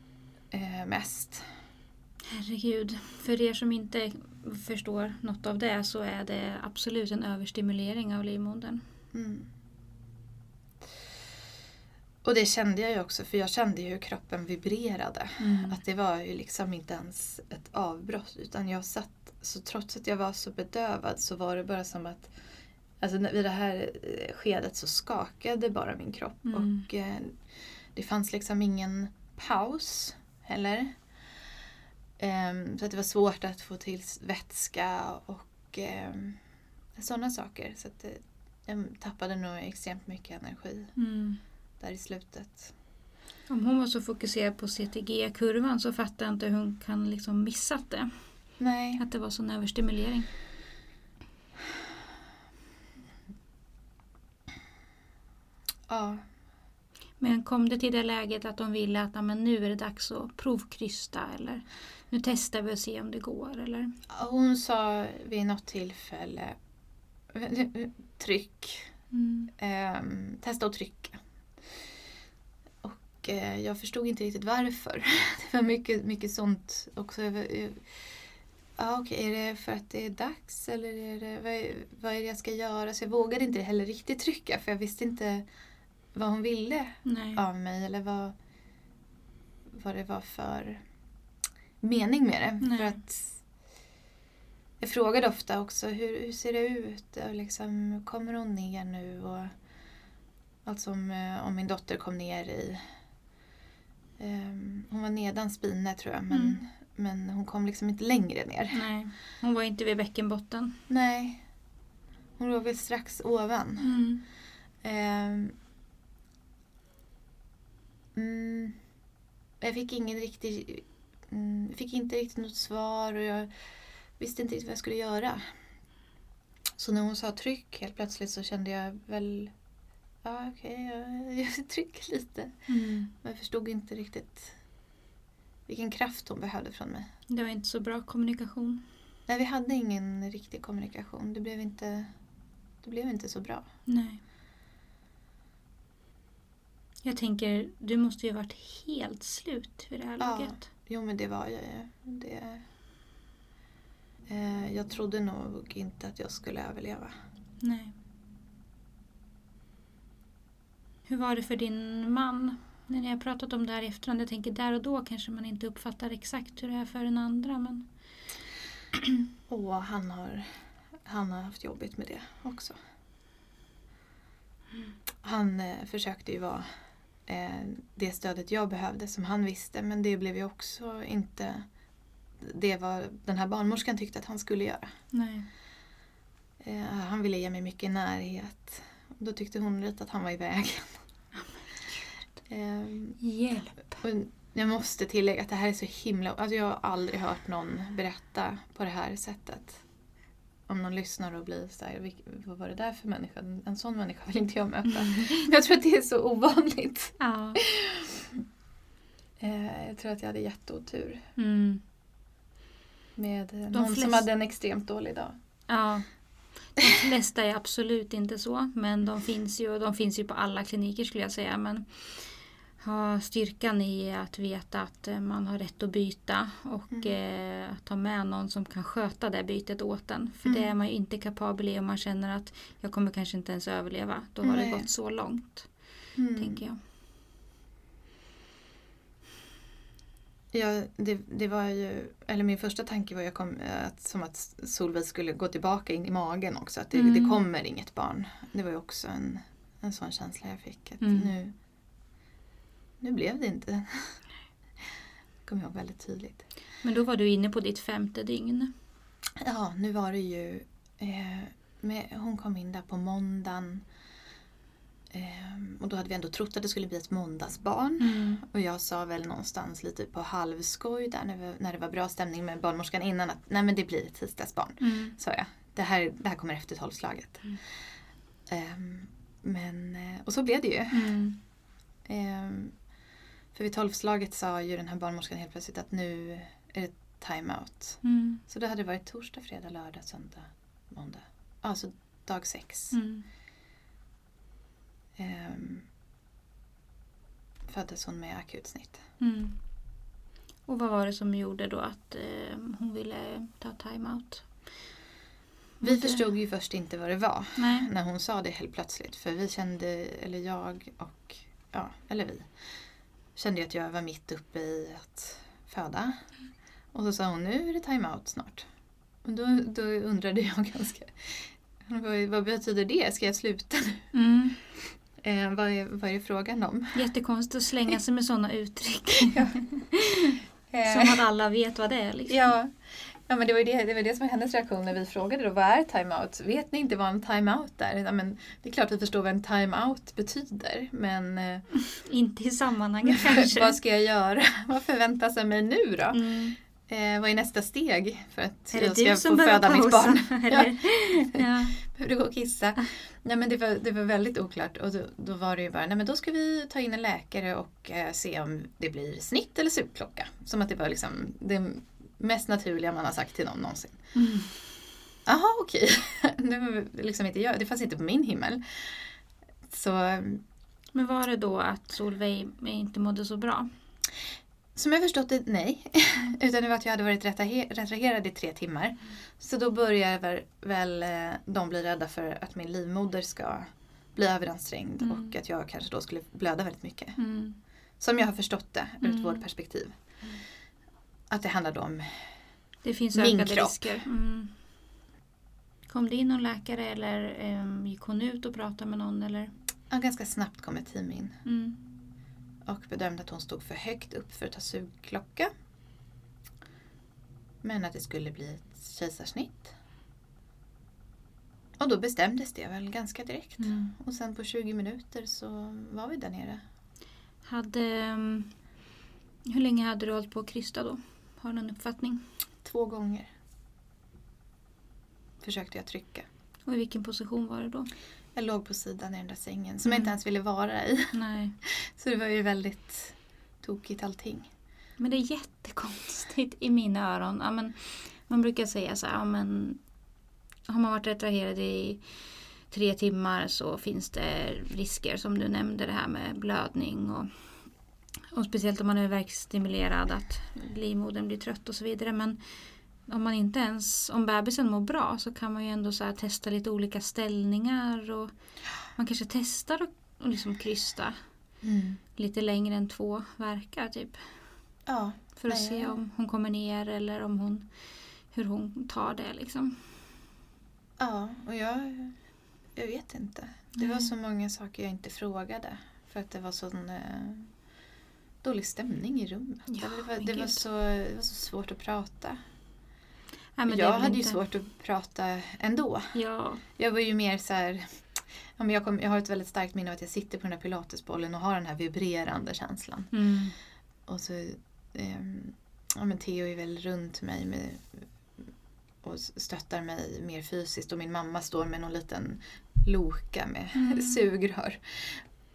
eh, mest. Herregud. För er som inte förstår något av det så är det absolut en överstimulering av livmodern. Mm. Och det kände jag ju också för jag kände ju hur kroppen vibrerade. Mm. Att det var ju liksom inte ens ett avbrott utan jag satt, så trots att jag var så bedövad så var det bara som att Alltså vid det här eh, skedet så skakade bara min kropp Mm. och eh, det fanns liksom ingen paus heller. Ehm, så att det var svårt att få till vätska och ehm, sådana saker. Så att eh, jag tappade nog extremt mycket energi Mm. Där i slutet. Om hon var så fokuserad på CTG-kurvan så fattar jag inte hur hon kan liksom missat det. Nej. Att det var sån överstimulering. Ja. Men kom det till det läget att de ville att men nu är det dags att provkrysta eller nu testar vi och ser om det går? Eller? Hon sa vid något tillfälle tryck. Mm. Eh, testa att trycka. Och eh, jag förstod inte riktigt varför. Det var mycket, mycket sånt också. Ja, okej, är det för att det är dags eller är det, vad, är, vad är det jag ska göra? Så jag vågade inte heller riktigt trycka för jag visste inte vad hon ville Nej. av mig eller vad, vad det var för mening med det. Nej. För att jag frågade ofta också hur, hur ser det ut? Och liksom, kommer hon ner nu? Och, alltså om, eh, om min dotter kom ner i... ehm, hon var nedan spine tror jag men, Mm. men hon kom liksom inte längre ner. Nej, hon var inte vid bäckenbotten. Nej. Hon låg väl strax ovan. Mm. Mm, jag fick ingen riktig... Mm, fick inte riktigt något svar och jag visste inte riktigt vad jag skulle göra. Så när hon sa tryck helt plötsligt så kände jag väl... Ja, okej, jag, jag trycker lite. Mm. Men jag förstod inte riktigt vilken kraft hon behövde från mig. Det var inte så bra kommunikation. Nej, vi hade ingen riktig kommunikation. Det blev inte, det blev inte så bra. Nej. Jag tänker, du måste ju ha varit helt slut vid det här Ja. laget. Jo, men det var jag ju. Det... Eh, jag trodde nog inte att jag skulle överleva. Nej. Hur var det för din man? När ni har pratat om det här i efterhand. Jag tänker där och då kanske man inte uppfattar exakt hur det är för den andra. Men... Och han har, han har haft jobbigt med det också. Han eh, försökte ju vara eh, det stödet jag behövde som han visste men det blev ju också inte det vad den här barnmorskan tyckte att han skulle göra. Nej. Eh, han ville ge mig mycket närhet. Då tyckte hon lite att han var i vägen. Eh, Hjälp. och jag måste tillägga att det här är så himla... Alltså jag har aldrig hört någon berätta på det här sättet. Om någon lyssnar och blir så här, "Vilk- vad var det där för människa? En sån människa vill inte jag möta. Jag tror att det är så ovanligt. Ja. Eh, jag tror att jag hade jätteotur Mm. med någon som flest- hade en extremt dålig dag. ja. De flesta är absolut inte så. Men de finns ju, de finns ju på alla kliniker skulle jag säga. Men ha styrkan i att veta att eh, man har rätt att byta och Mm. eh, ta med någon som kan sköta det bytet åt en. För det Mm. är man ju inte kapabel i om man känner att jag kommer kanske inte ens överleva. Då har Nej. det gått så långt, Mm. tänker jag. Ja, det, det var ju, eller min första tanke var kom, att, som att Solveig skulle gå tillbaka in i magen också. Att det, Mm. det kommer inget barn. Det var ju också en, en sån känsla jag fick. Att Mm. nu, nu blev det inte. Det kommer jag ihåg väldigt tydligt. Men då var du inne på ditt femte dygn. Ja, nu var det ju... Eh, med, hon kom in där på måndagen. Eh, och då hade vi ändå trott att det skulle bli ett måndagsbarn. Mm. Och jag sa väl någonstans lite på halvskoj där när, vi, när det var bra stämning med barnmorskan innan att nej men det blir ett tisdagsbarn. Mm. Sa jag. Det här, det här kommer efter tolvslaget. Mm. Ehm, men, eh, och så blev det ju. Mm. Ehm, för vid tolvslaget sa ju den här barnmorskan helt plötsligt att nu är det time-out. Mm. Så då hade det varit torsdag, fredag, lördag, söndag, måndag. Alltså dag sex. Ehm, föddes hon med akutsnitt. Mm. Och vad var det som gjorde då att eh, hon ville ta time-out? Vi förstod ju först inte vad det var Nej. när hon sa det helt plötsligt. För vi kände, eller jag och, ja, eller vi, kände ju att jag var mitt uppe i att föda. Och så sa hon, nu är det time-out snart. Och då, då undrade jag ganska, vad, vad betyder det? Ska jag sluta nu? Mm. Eh, vad, är, vad är det frågan om? Jättekonstigt att slänga sig med sådana uttryck. Eh, Som att alla vet vad det är. Liksom. Ja, ja men det var ju det, det, var det som var hennes reaktion när vi frågade då, vad är time-out? Vet ni inte vad en time-out är? Ja, men det är klart att vi förstår vad en time-out betyder, men eh, Inte i sammanhanget kanske. vad ska jag göra? Vad förväntas av mig nu då? Mm. Eh, vad är nästa steg för att Är jag ska du få föda behöver mitt pausa? barn? Eller? ja. Behövde gå och kissa. Nej, men det, var, det var väldigt oklart och då, då var det ju bara, nej men då ska vi ta in en läkare och eh, se om det blir snitt eller sugklocka. Som att det var liksom det mest naturliga man har sagt till någon någonsin. Mm. Jaha okej, det, var liksom inte jag, det fanns inte på min himmel. Så Men var det då att Solveig inte mådde så bra? Som jag förstått det, nej. Utan det var att jag hade varit retrahe- retraherad i tre timmar. Så då börjar väl, väl eh, de bli rädda för att min livmoder ska bli överansträngd Mm. och att jag kanske då skulle blöda väldigt mycket. Mm. Som jag har förstått det ur ett Mm. vårdperspektiv. Att det handlade om, Det finns Min ökade kropp. risker. Mm. Kom det in någon läkare eller um, gick hon ut och pratade med någon? Eller? ja, ganska snabbt kom ett team in Mm. Och bedömde att hon stod för högt upp för att ta sugklocka. Men att det skulle bli ett kejsarsnitt. Och då bestämdes det väl ganska direkt. Mm. Och sen på 20 minuter så var vi där nere. Hade, um, hur länge hade du hållit på att krysta då? Har du någon uppfattning? Två gånger försökte jag trycka. Och i vilken position var det då? Jag låg på sidan i den där sängen som jag Mm. inte ens ville vara i. Nej. Så det var ju väldigt tokigt allting. Men det är jättekonstigt i mina öron. Ja, men, man brukar säga så här, ja, men, har man varit retraherad i tre timmar så finns det risker som du nämnde det här med blödning och, och speciellt om man är verkstimulerad att livmodern blir trött och så vidare. Men om man inte ens, om bebisen mår bra så kan man ju ändå så testa lite olika ställningar och man kanske testar att att liksom krysta lite längre än två verkar typ. Ja, För att Nej, se om hon kommer ner eller om hon, hur hon tar det. Liksom. ja och jag, jag vet inte. Det var så många saker jag inte frågade. För att det var sån eh, dålig stämning i rummet. Ja, det, var, det, var så, det var så svårt att prata. Är jag hade ju inte- svårt att prata ändå. Ja, Jag var ju mer så här, ja, men jag, kom, jag har ett väldigt starkt minne av att jag sitter på den här pilatesbollen och har den här vibrerande känslan. mm. Och så, ehm, ja men Theo är väl runt mig med, och stöttar mig mer fysiskt och min mamma står med någon liten loka med Mm. sugrör.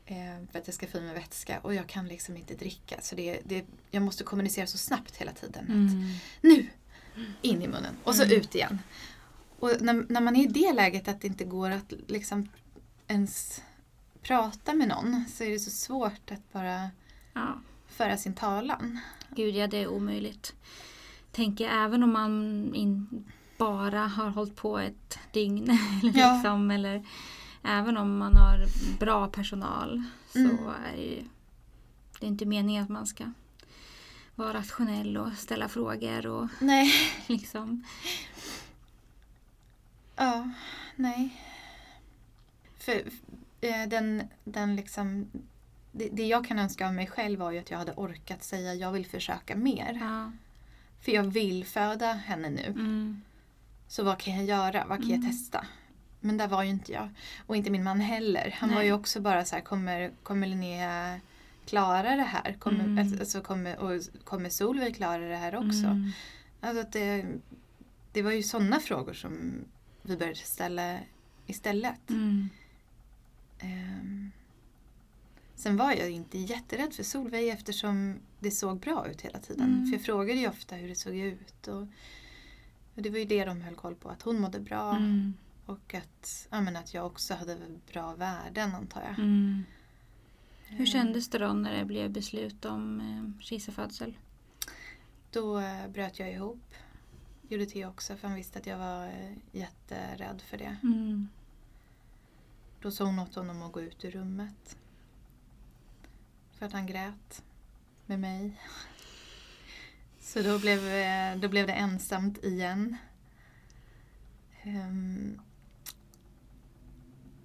Eh, för att jag ska få i mig vätska och jag kan liksom inte dricka. Så det, det, jag måste kommunicera så snabbt hela tiden. Att, Mm. nu! In i munnen och så Mm. ut igen. Och när, när man är i det läget att det inte går att liksom ens prata med någon så är det så svårt att bara ja. föra sin talan. Gud ja, det är omöjligt. Tänker även om man in, bara har hållit på ett dygn. Eller, Ja. liksom, eller även om man har bra personal. Så Mm. är det ju det är inte meningen att man ska vara rationell och ställa frågor. och Nej. liksom. Ja, nej. För eh, den, den liksom... Det, det jag kan önska av mig själv var ju att jag hade orkat säga jag vill försöka mer. Ja. För jag vill föda henne nu. Mm. Så vad kan jag göra? Vad kan jag Mm. testa? Men där var ju inte jag. Och inte min man heller. Han var Nej. ju också bara så här, kommer, kommer Linnea klara det här? Kommer, Mm. alltså, kommer, och kommer Solveig klara det här också? Mm. Alltså att det, det var ju sådana frågor som vi började ställa istället. Mm. Ehm, sen var jag inte jätterädd för Solveig eftersom det såg bra ut hela tiden. Mm. För jag frågade ju ofta hur det såg ut. Och, och det var ju det de höll koll på, att hon mådde bra. Mm. Och att, ja, men att jag också hade bra värden antar jag. Mm. Hur kändes det då när det blev beslut om eh, kejsarfödsel? Då eh, bröt jag ihop. Gjorde Theo också för han visste att jag var eh, jätterädd för det. Mm. Då sa hon åt honom att gå ut ur rummet. För att han grät med mig. Så då blev, eh, då blev det ensamt igen.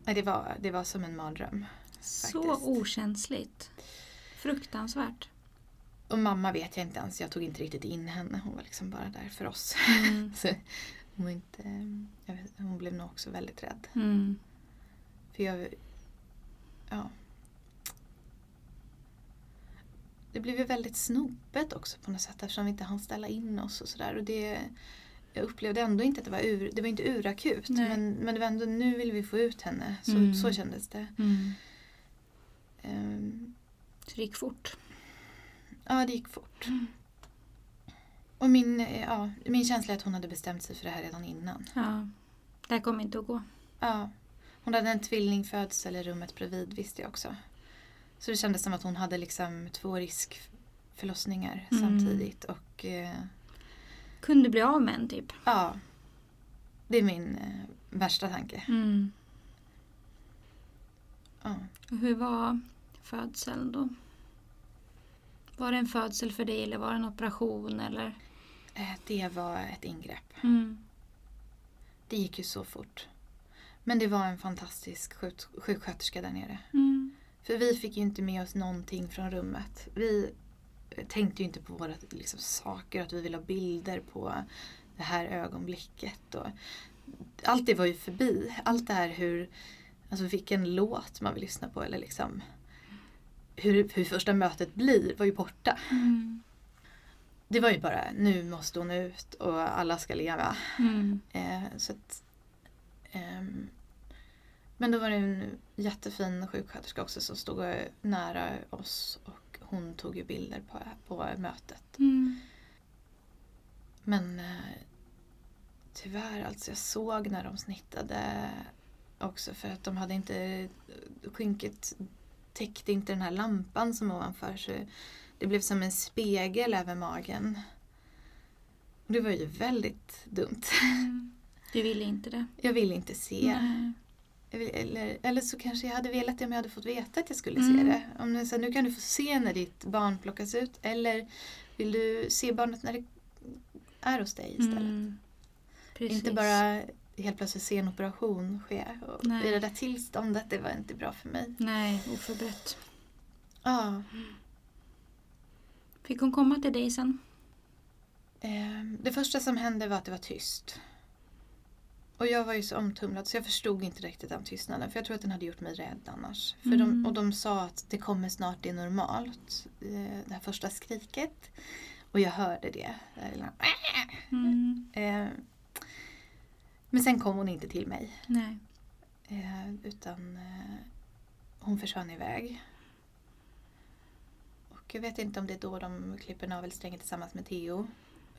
Nej, det, var, det var som en mardröm. Så Faktiskt. okänsligt. Fruktansvärt. Och mamma vet jag inte ens, jag tog inte riktigt in henne. Hon var liksom bara där för oss. Mm. Så hon, inte, vet, hon blev nog också väldigt rädd. Mm. För jag... Ja. det blev ju väldigt snopet också på något sätt eftersom vi inte hann ställa in oss och sådär. Och det, jag upplevde ändå inte att det var, ur, det var inte urakut. Nej. Men, men det var ändå, nu vill vi få ut henne. Så, Mm. så kändes det. Mm. Ehm, Så det gick fort. ja, det gick fort. Mm. Och min, eh, ja, min känsla är att hon hade bestämt sig för det här redan innan. Ja. Det här kommer inte att gå. Ja. Hon hade en tvillingfödsel i rummet bredvid visste jag också. Så det kändes som att hon hade liksom två riskförlossningar Mm. samtidigt. Och eh, Kunde bli av med en typ. ja, det är min eh, värsta tanke. Mm. Ja. Hur var födseln då? Var det en födsel för dig eller var det en operation eller? Eh, Det var ett ingrepp. Mm. Det gick ju så fort. Men det var en fantastisk sjuk- sjuksköterska där nere. Mm. För vi fick ju inte med oss någonting från rummet. Vi tänkte ju inte på våra liksom, saker, att vi ville ha bilder på det här ögonblicket. Och allt det var ju förbi. Allt det här hur, alltså vilken låt man vill lyssna på eller liksom hur, hur första mötet blir var ju borta. Mm. Det var ju bara nu måste hon ut och alla ska leva. Mm. Eh, så att, ehm, men då var det en jättefin sjuksköterska också som stod nära oss och hon tog ju bilder på, på mötet. Mm. Men eh, tyvärr, alltså jag såg när de snittade också för att de hade inte skynket täckte inte den här lampan som ovanför så det blev som en spegel över magen. Det var ju väldigt dumt. Mm. Du ville inte det? Jag ville inte se. Nej. Eller, eller så kanske jag hade velat det om jag hade fått veta att jag skulle Mm. se det. Om det så nu kan du få se när ditt barn plockas ut. Eller vill du se barnet när det är hos dig istället. Mm. Precis. Inte bara helt plötsligt se en operation ske. Och Nej. I det där tillståndet, det var inte bra för mig. Nej, oförberett. Ja. Fick hon komma till dig sen? Eh, det första som hände var att det var tyst. Och jag var ju så omtumlad så jag förstod inte riktigt den tystnaden. För jag tror att den hade gjort mig rädd annars. För Mm. de, och de sa att det kommer snart, det är normalt. eh, Det här första skriket. Och jag hörde det. Eller, Mm. Men sen kom hon inte till mig. Nej. Eh, Utan eh, hon försvann iväg. Och jag vet inte om det är då de klipper navelsträngen tillsammans med Theo.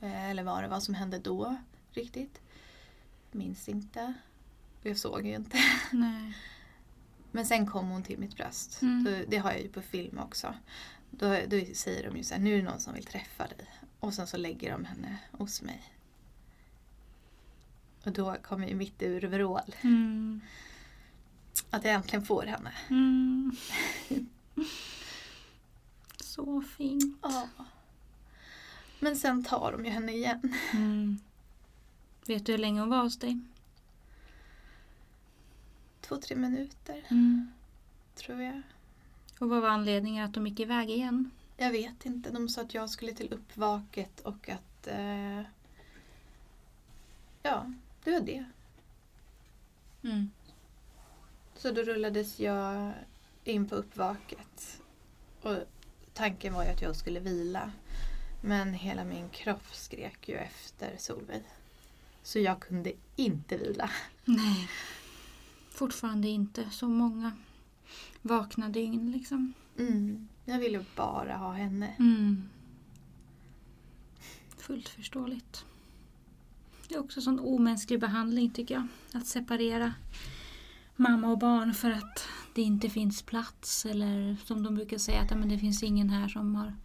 Eh, Eller vad det var som hände då riktigt. Minns inte. Jag såg ju inte. Nej. Men sen kom hon till mitt bröst. Mm. Då, det har jag ju på film också. Då, då säger de ju så här, nu är det någon som vill träffa dig. Och sen så lägger de henne hos mig. Och då kommer ju mitt ur vrål. Mm. Att jag äntligen får henne. Mm. Så fint. Ja. Men sen tar de ju henne igen. Mm. Vet du hur länge hon var hos dig? Två, tre minuter Mm. tror jag. Och vad var anledningen att de gick iväg igen? Jag vet inte. De sa att jag skulle till uppvaket och att... Eh, ja, det var det. Mm. Så då rullades jag in på uppvaket. Och tanken var ju att jag skulle vila. Men hela min kropp skrek ju efter Solveig. Så jag kunde inte vila. Nej. Fortfarande inte så många vakna dygn liksom. Mm. Jag ville bara ha henne. Mm. Fullt förståeligt. Det är också sån omänsklig behandling tycker jag. Att separera mamma och barn för att det inte finns plats eller som de brukar säga att ja, men det finns ingen här som har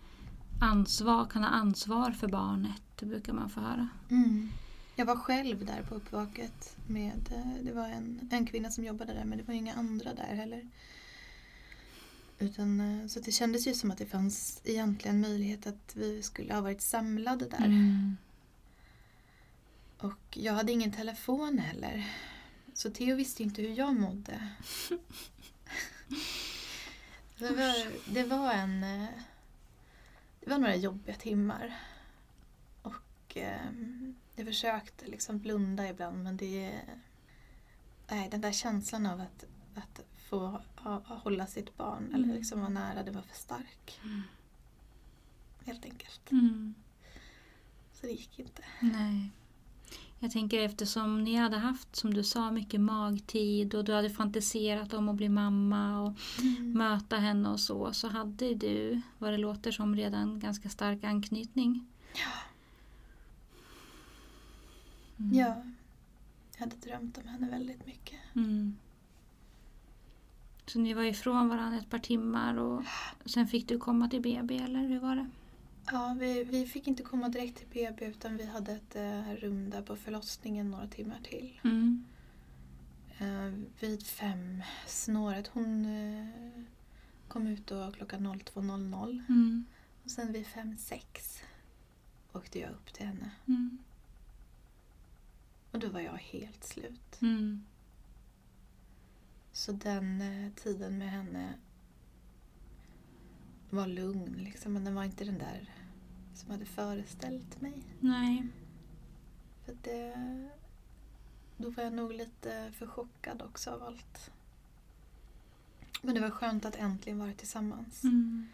ansvar, kan ha ansvar för barnet. Det brukar man få höra. Mm. Jag var själv där på uppvaket. Med, eh, det var en, en kvinna som jobbade där men det var inga andra där heller. Utan, eh, så det kändes ju som att det fanns egentligen möjlighet att vi skulle ha varit samlade där. Mm. Och jag hade ingen telefon heller. Så Theo visste inte hur jag mådde. det, var, det var en... Det var några jobbiga timmar. Och eh, jag försökte liksom blunda ibland men det... Nej, den där känslan av att, att få ha, hålla sitt barn eller Mm. liksom vara nära, det var för stark. Mm. helt enkelt. Mm. Så det gick inte. Nej. Jag tänker eftersom ni hade haft, som du sa, mycket magtid och du hade fantiserat om att bli mamma och möta henne och så, så hade du, vad det låter som, redan ganska stark anknytning. Ja. Mm. ja. Jag hade drömt om henne väldigt mycket. Mm. Så ni var ifrån varandra ett par timmar och sen fick du komma till BB, eller hur var det? Ja, vi, vi fick inte komma direkt till BB utan vi hade ett eh, rum där på förlossningen några timmar till. Mm. Eh, vid fem snåret. Hon eh, kom ut då klockan 02.00 Mm. och sen vid fem sex åkte jag upp till henne. Mm. Och då var jag helt slut. Mm. Så den eh, tiden med henne var lugn liksom, men den var inte den där som jag hade föreställt mig. Nej. För det, då var jag nog lite för chockad också av allt. Men det var skönt att äntligen vara tillsammans. Mm.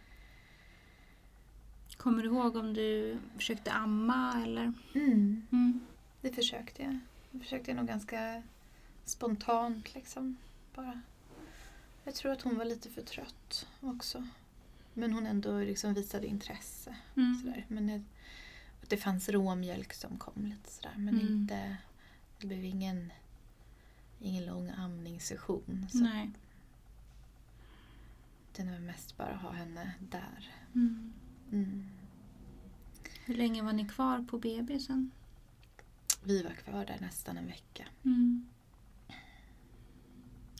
Kommer du ihåg om du försökte amma eller? Mm, Mm. det försökte jag. Det försökte jag nog ganska spontant liksom. Bara. Jag tror att hon var lite för trött också. Men hon ändå liksom visade intresse. Mm. Sådär. Men det, det fanns råmjölk som kom lite sådär. Men Mm. inte, det blev ingen, ingen lång amningssession. Så Nej. Det var mest bara att ha henne där. Mm. Mm. Hur länge var ni kvar på BB sen? Vi var kvar där nästan en vecka. Mm.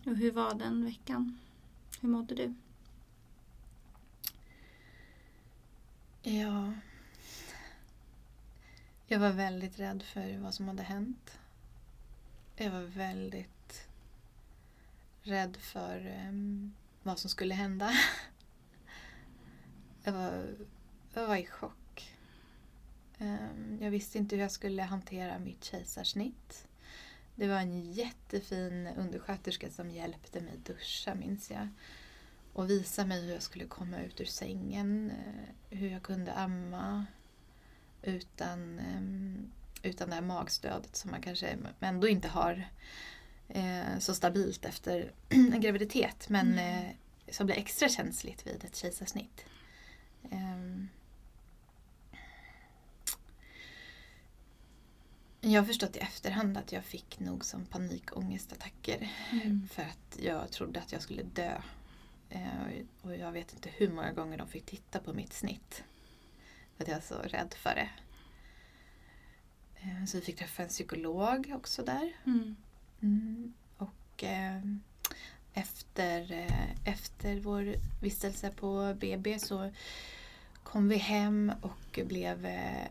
Och hur var den veckan? Hur mådde du? Ja. Jag var väldigt rädd för vad som hade hänt. Jag var väldigt rädd för um, vad som skulle hända. Jag var, jag var i chock. Um, jag visste inte hur jag skulle hantera mitt kejsarsnitt. Det var en jättefin undersköterska som hjälpte mig duscha minns jag. Och visa mig hur jag skulle komma ut ur sängen. eh, Hur jag kunde amma. Utan, em, utan det här magstödet som man kanske ändå inte har eh, så stabilt efter en graviditet. Men Mm. eh, som blir extra känsligt vid ett kejsarsnitt. Em, jag har förstått i efterhand att jag fick nog som panikångestattacker. Mm. För att jag trodde att jag skulle dö. Eh, och jag vet inte hur många gånger de fick titta på mitt snitt. För att jag var så rädd för det. Eh, så vi fick träffa en psykolog också där. Mm. Mm. Och eh, efter, eh, efter vår vistelse på BB så kom vi hem och blev eh,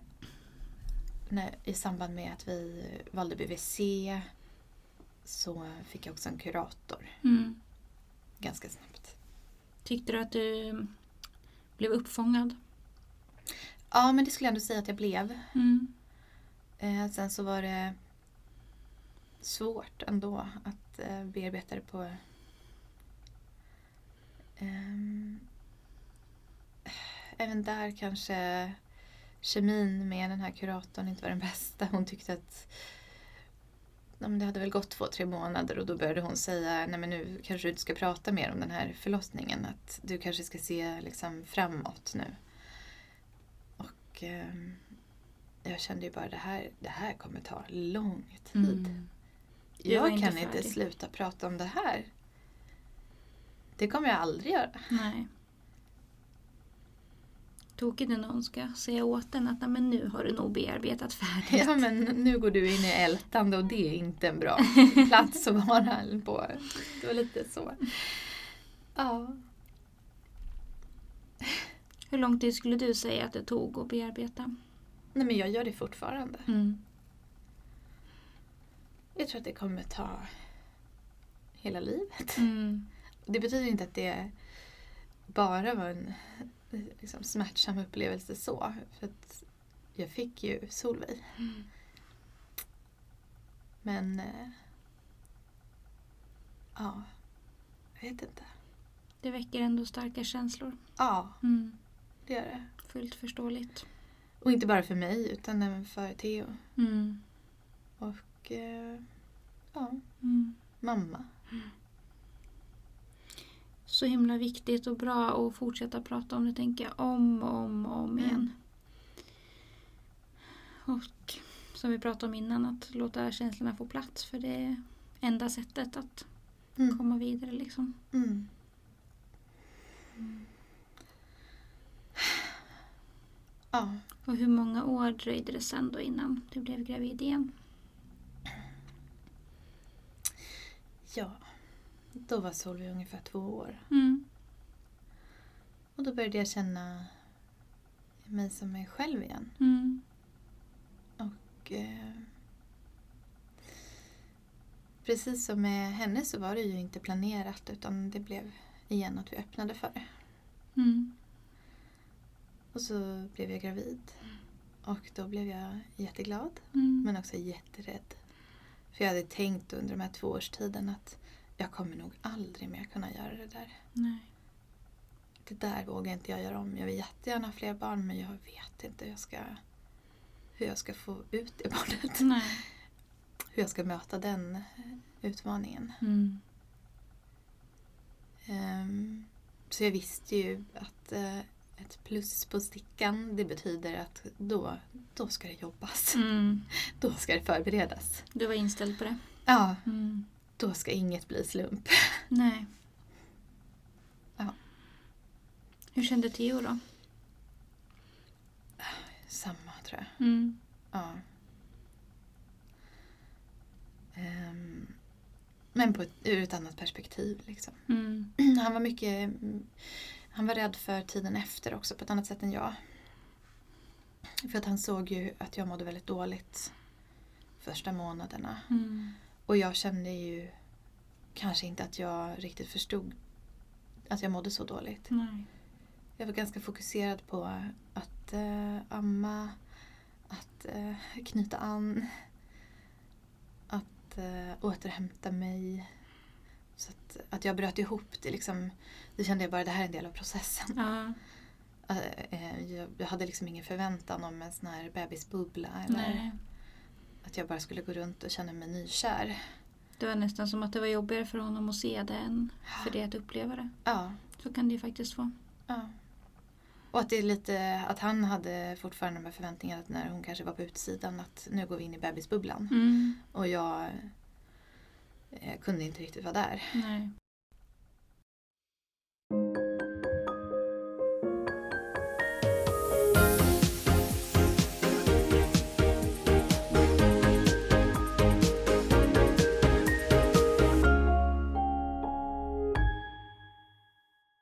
när, i samband med att vi valde BVC så fick jag också en kurator Mm. ganska snabbt. Tyckte du att du blev uppfångad? Ja, men det skulle jag ändå säga att jag blev. Mm. Eh, sen så var det svårt ändå att eh, bearbeta det på... ehm, även där kanske kemin med den här kuratorn inte var den bästa. Hon tyckte att ja, det hade väl gått två, tre månader och då började hon säga nej men nu kanske du inte ska prata mer om den här förlossningen. Att du kanske ska se liksom framåt nu. Och ehm, jag kände ju bara det här, det här kommer ta lång tid. Mm. Jag inte kan inte färdig. sluta prata om det här. Det kommer jag aldrig göra. Nej. Tokigt när någon ska säga åt en att "Nej, men nu har du nog bearbetat färdigt. Ja men nu går du in i ältande och det är inte en bra plats att vara på. Det var lite så. Ja. Hur lång tid skulle du säga att det tog att bearbeta? Nej men jag gör det fortfarande. Mm. Jag tror att det kommer ta hela livet. Mm. Det betyder inte att det bara var en liksom, smärtsam upplevelse så. För att jag fick ju Solveig. Mm. Men... Eh, ja, jag vet inte. Det väcker ändå starka känslor. Ja, Mm. Det gör det. Fullt förståeligt. Och inte bara för mig utan även för Theo. Mm. Och eh, ja, Mm. mamma. Så himla viktigt och bra att fortsätta prata om det tänker jag om och om och om Mm. igen. Och som vi pratade om innan, att låta känslorna få plats för det är enda sättet att Mm. komma vidare liksom. Mm. Ja, Och hur många år dröjde det sen då innan du blev gravid igen? ja. Då var Solveig ungefär två år. Mm. Och då började jag känna mig som mig själv igen. Mm. Och, eh, precis som med henne så var det ju inte planerat utan det blev igen att vi öppnade för det. Mm. Och så blev jag gravid. Och då blev jag jätteglad Mm. men också jätterädd. För jag hade tänkt under de här två årstiden att jag kommer nog aldrig mer kunna göra det där. Nej. Det där vågar inte jag göra om. Jag vill jättegärna ha fler barn men jag vet inte hur jag ska, hur jag ska få ut det barnet. Nej. Hur jag ska möta den eh, utmaningen. Mm. Ehm, så jag visste ju att eh, ett plus på stickan det betyder att då, då ska det jobbas. Mm. Då ska det förberedas. Du var inställd på det? Ja, Mm. Då ska inget bli slump. Nej. Ja. Hur kände Theo då? Samma tror jag. Mm. Ja. Ehm, men på ett, ur ett annat perspektiv. Liksom. Mm. Han var mycket Han var rädd för tiden efter också på ett annat sätt än jag. För att han såg ju att jag mådde väldigt dåligt första månaderna. Mm. Och jag kände ju kanske inte att jag riktigt förstod att jag mådde så dåligt. Nej. Jag var ganska fokuserad på att eh, amma, att eh, knyta an, att eh, återhämta mig. Så att, att jag bröt ihop det liksom, det kände jag bara det här är en del av processen. Ja. Eh, jag, jag hade liksom ingen förväntan om en sån här bebisbubbla eller Nej. Att jag bara skulle gå runt och känna mig nykär. Det var nästan som att det var jobbigare för honom att se det än för dig att uppleva det. Ja, Så kan det ju faktiskt vara. ja. Och att det är lite, att han hade fortfarande de här förväntningarna att när hon kanske var på utsidan att nu går vi in i bebisbubblan. Mm. Och jag eh, kunde inte riktigt vara där. Nej.